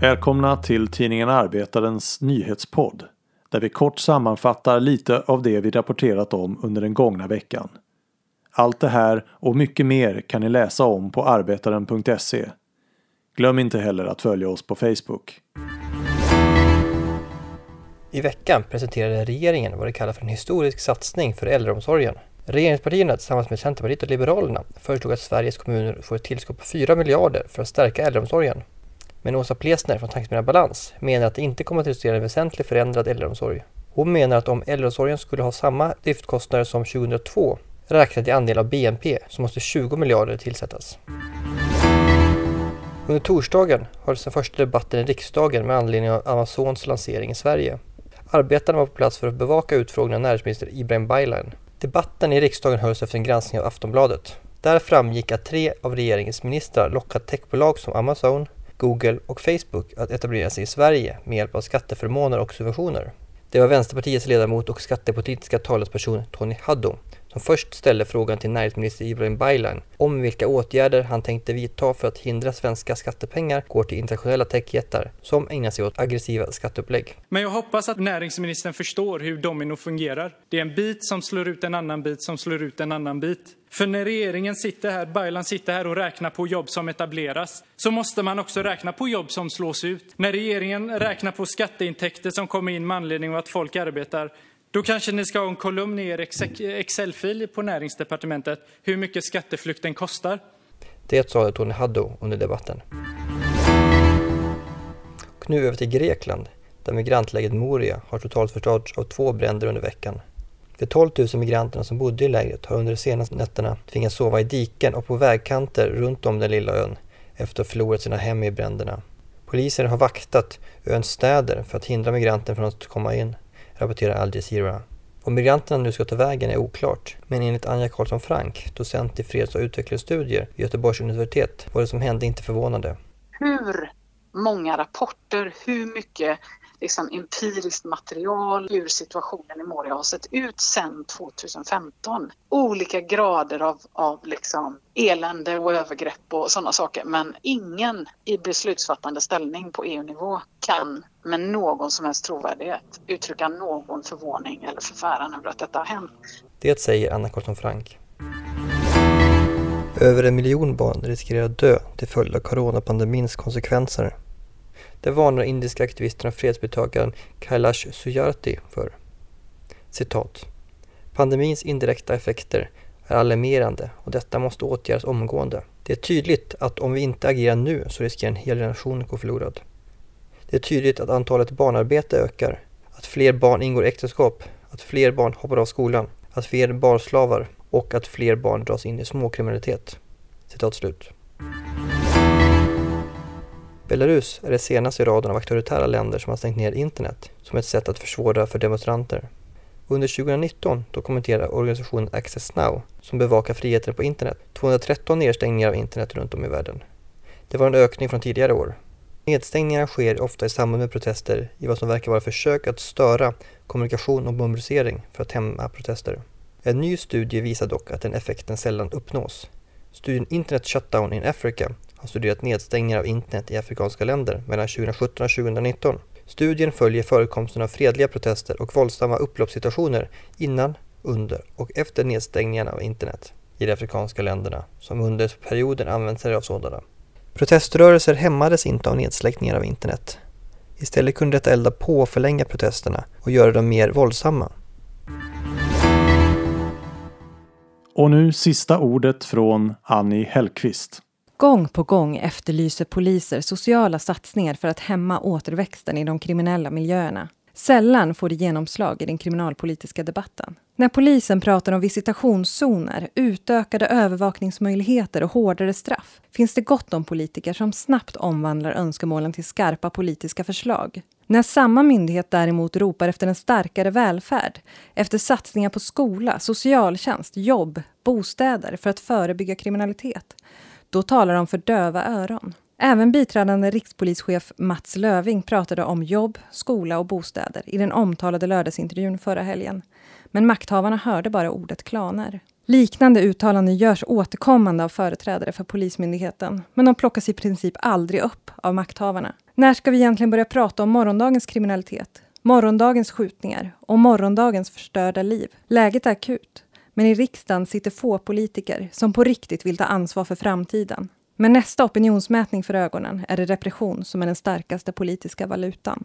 Välkomna till tidningen Arbetarens nyhetspodd där vi kort sammanfattar lite av det vi rapporterat om under den gångna veckan. Allt det här och mycket mer kan ni läsa om på arbetaren.se. Glöm inte heller att följa oss på Facebook. I veckan presenterade regeringen vad de kallar för en historisk satsning för äldreomsorgen. Regeringspartierna tillsammans med Centerpartiet och Liberalerna föreslog att Sveriges kommuner får ett tillskott på 4 miljarder för att stärka äldreomsorgen. Men Åsa Plesner från Tankesmedjan Balans menar att det inte kommer att resultera i en väsentligt förändrad äldreomsorg. Hon menar att om äldreomsorgen skulle ha samma driftkostnader som 2002 räknat i andel av BNP så måste 20 miljarder tillsättas. Under torsdagen hölls den första debatten i riksdagen med anledning av Amazons lansering i Sverige. Arbetarna var på plats för att bevaka utfrågningen av näringsminister Ibrahim Baylan. Debatten i riksdagen hölls efter en granskning av Aftonbladet. Där framgick att tre av regeringens ministrar lockat techbolag som Amazon, Google och Facebook att etablera sig i Sverige med hjälp av skatteförmåner och subventioner. Det var Vänsterpartiets ledamot och skattepolitiska talesperson Tony Haddo som först ställde frågan till näringsminister Ibrahim Baylan om vilka åtgärder han tänkte vidta för att hindra svenska skattepengar går till internationella techjättar som ägnar sig åt aggressiva skatteupplägg. Men jag hoppas att näringsministern förstår hur domino fungerar. Det är en bit som slår ut en annan bit som slår ut en annan bit. För när regeringen sitter här, Baylan sitter här och räknar på jobb som etableras, så måste man också räkna på jobb som slås ut. När regeringen räknar på skatteintäkter som kommer in med anledning av att folk arbetar, då kanske ni ska ha en kolumn i er Excel-fil på näringsdepartementet hur mycket skatteflykten kostar. Det sa Tony Haddo under debatten. Och nu över till Grekland, där migrantlägret Moria har totalt förstörts av två bränder under veckan. De 12 000 migranterna som bodde i lägret har under de senaste nätterna tvingats sova i diken och på vägkanter runt om den lilla ön efter att ha förlorat sina hem i bränderna. Polisen har vaktat öns städer för att hindra migranterna från att komma in rapporterar Al Jazeera. Om migranterna nu ska ta vägen är oklart, men enligt Anja Karlsson Frank, docent i freds och utvecklingsstudier vid Göteborgs universitet, var det som hände inte förvånande. Hur många rapporter, hur mycket liksom, empiriskt material hur situationen i Moria har sett ut sedan 2015. Olika grader av, av liksom elände och övergrepp och sådana saker. Men ingen i beslutsfattande ställning på EU-nivå kan med någon som helst trovärdighet uttrycka någon förvåning eller förfäran över att detta har hänt. Det säger Anna Carlsson Frank. Över en miljon barn riskerar att dö till följd av coronapandemins konsekvenser. Det varnar indiska aktivisterna och Kailash Sujarti för. Citat. Pandemins indirekta effekter är alarmerande och detta måste åtgärdas omgående. Det är tydligt att om vi inte agerar nu så riskerar en hel generation att gå förlorad. Det är tydligt att antalet barnarbete ökar, att fler barn ingår äktenskap, att fler barn hoppar av skolan, att fler barslavar och att fler barn dras in i småkriminalitet. Citat slut. Belarus är det senaste i raden av auktoritära länder som har stängt ner internet som ett sätt att försvåra för demonstranter. Under 2019 dokumenterade organisationen Access Now, som bevakar friheten på internet, 213 nedstängningar av internet runt om i världen. Det var en ökning från tidigare år. Nedstängningarna sker ofta i samband med protester i vad som verkar vara försök att störa kommunikation och mobilisering för att hämma protester. En ny studie visar dock att den effekten sällan uppnås. Studien Internet Shutdown in Africa har studerat nedstängningar av internet i afrikanska länder mellan 2017 och 2019. Studien följer förekomsten av fredliga protester och våldsamma upploppssituationer innan, under och efter nedstängningarna av internet i de afrikanska länderna som under perioden använt sig av sådana. Proteströrelser hämmades inte av nedsläckningar av internet. Istället kunde detta elda på och förlänga protesterna och göra dem mer våldsamma. Och nu sista ordet från Annie Hellqvist. Gång på gång efterlyser poliser sociala satsningar för att hämma återväxten i de kriminella miljöerna. Sällan får det genomslag i den kriminalpolitiska debatten. När polisen pratar om visitationszoner, utökade övervakningsmöjligheter och hårdare straff finns det gott om politiker som snabbt omvandlar önskemålen till skarpa politiska förslag. När samma myndighet däremot ropar efter en starkare välfärd, efter satsningar på skola, socialtjänst, jobb, bostäder för att förebygga kriminalitet, då talar de för döva öron. Även biträdande rikspolischef Mats Löving pratade om jobb, skola och bostäder i den omtalade lördagsintervjun förra helgen. Men makthavarna hörde bara ordet klaner. Liknande uttalanden görs återkommande av företrädare för Polismyndigheten, men de plockas i princip aldrig upp av makthavarna. När ska vi egentligen börja prata om morgondagens kriminalitet? Morgondagens skjutningar och morgondagens förstörda liv? Läget är akut, men i riksdagen sitter få politiker som på riktigt vill ta ansvar för framtiden. Med nästa opinionsmätning för ögonen är det repression som är den starkaste politiska valutan.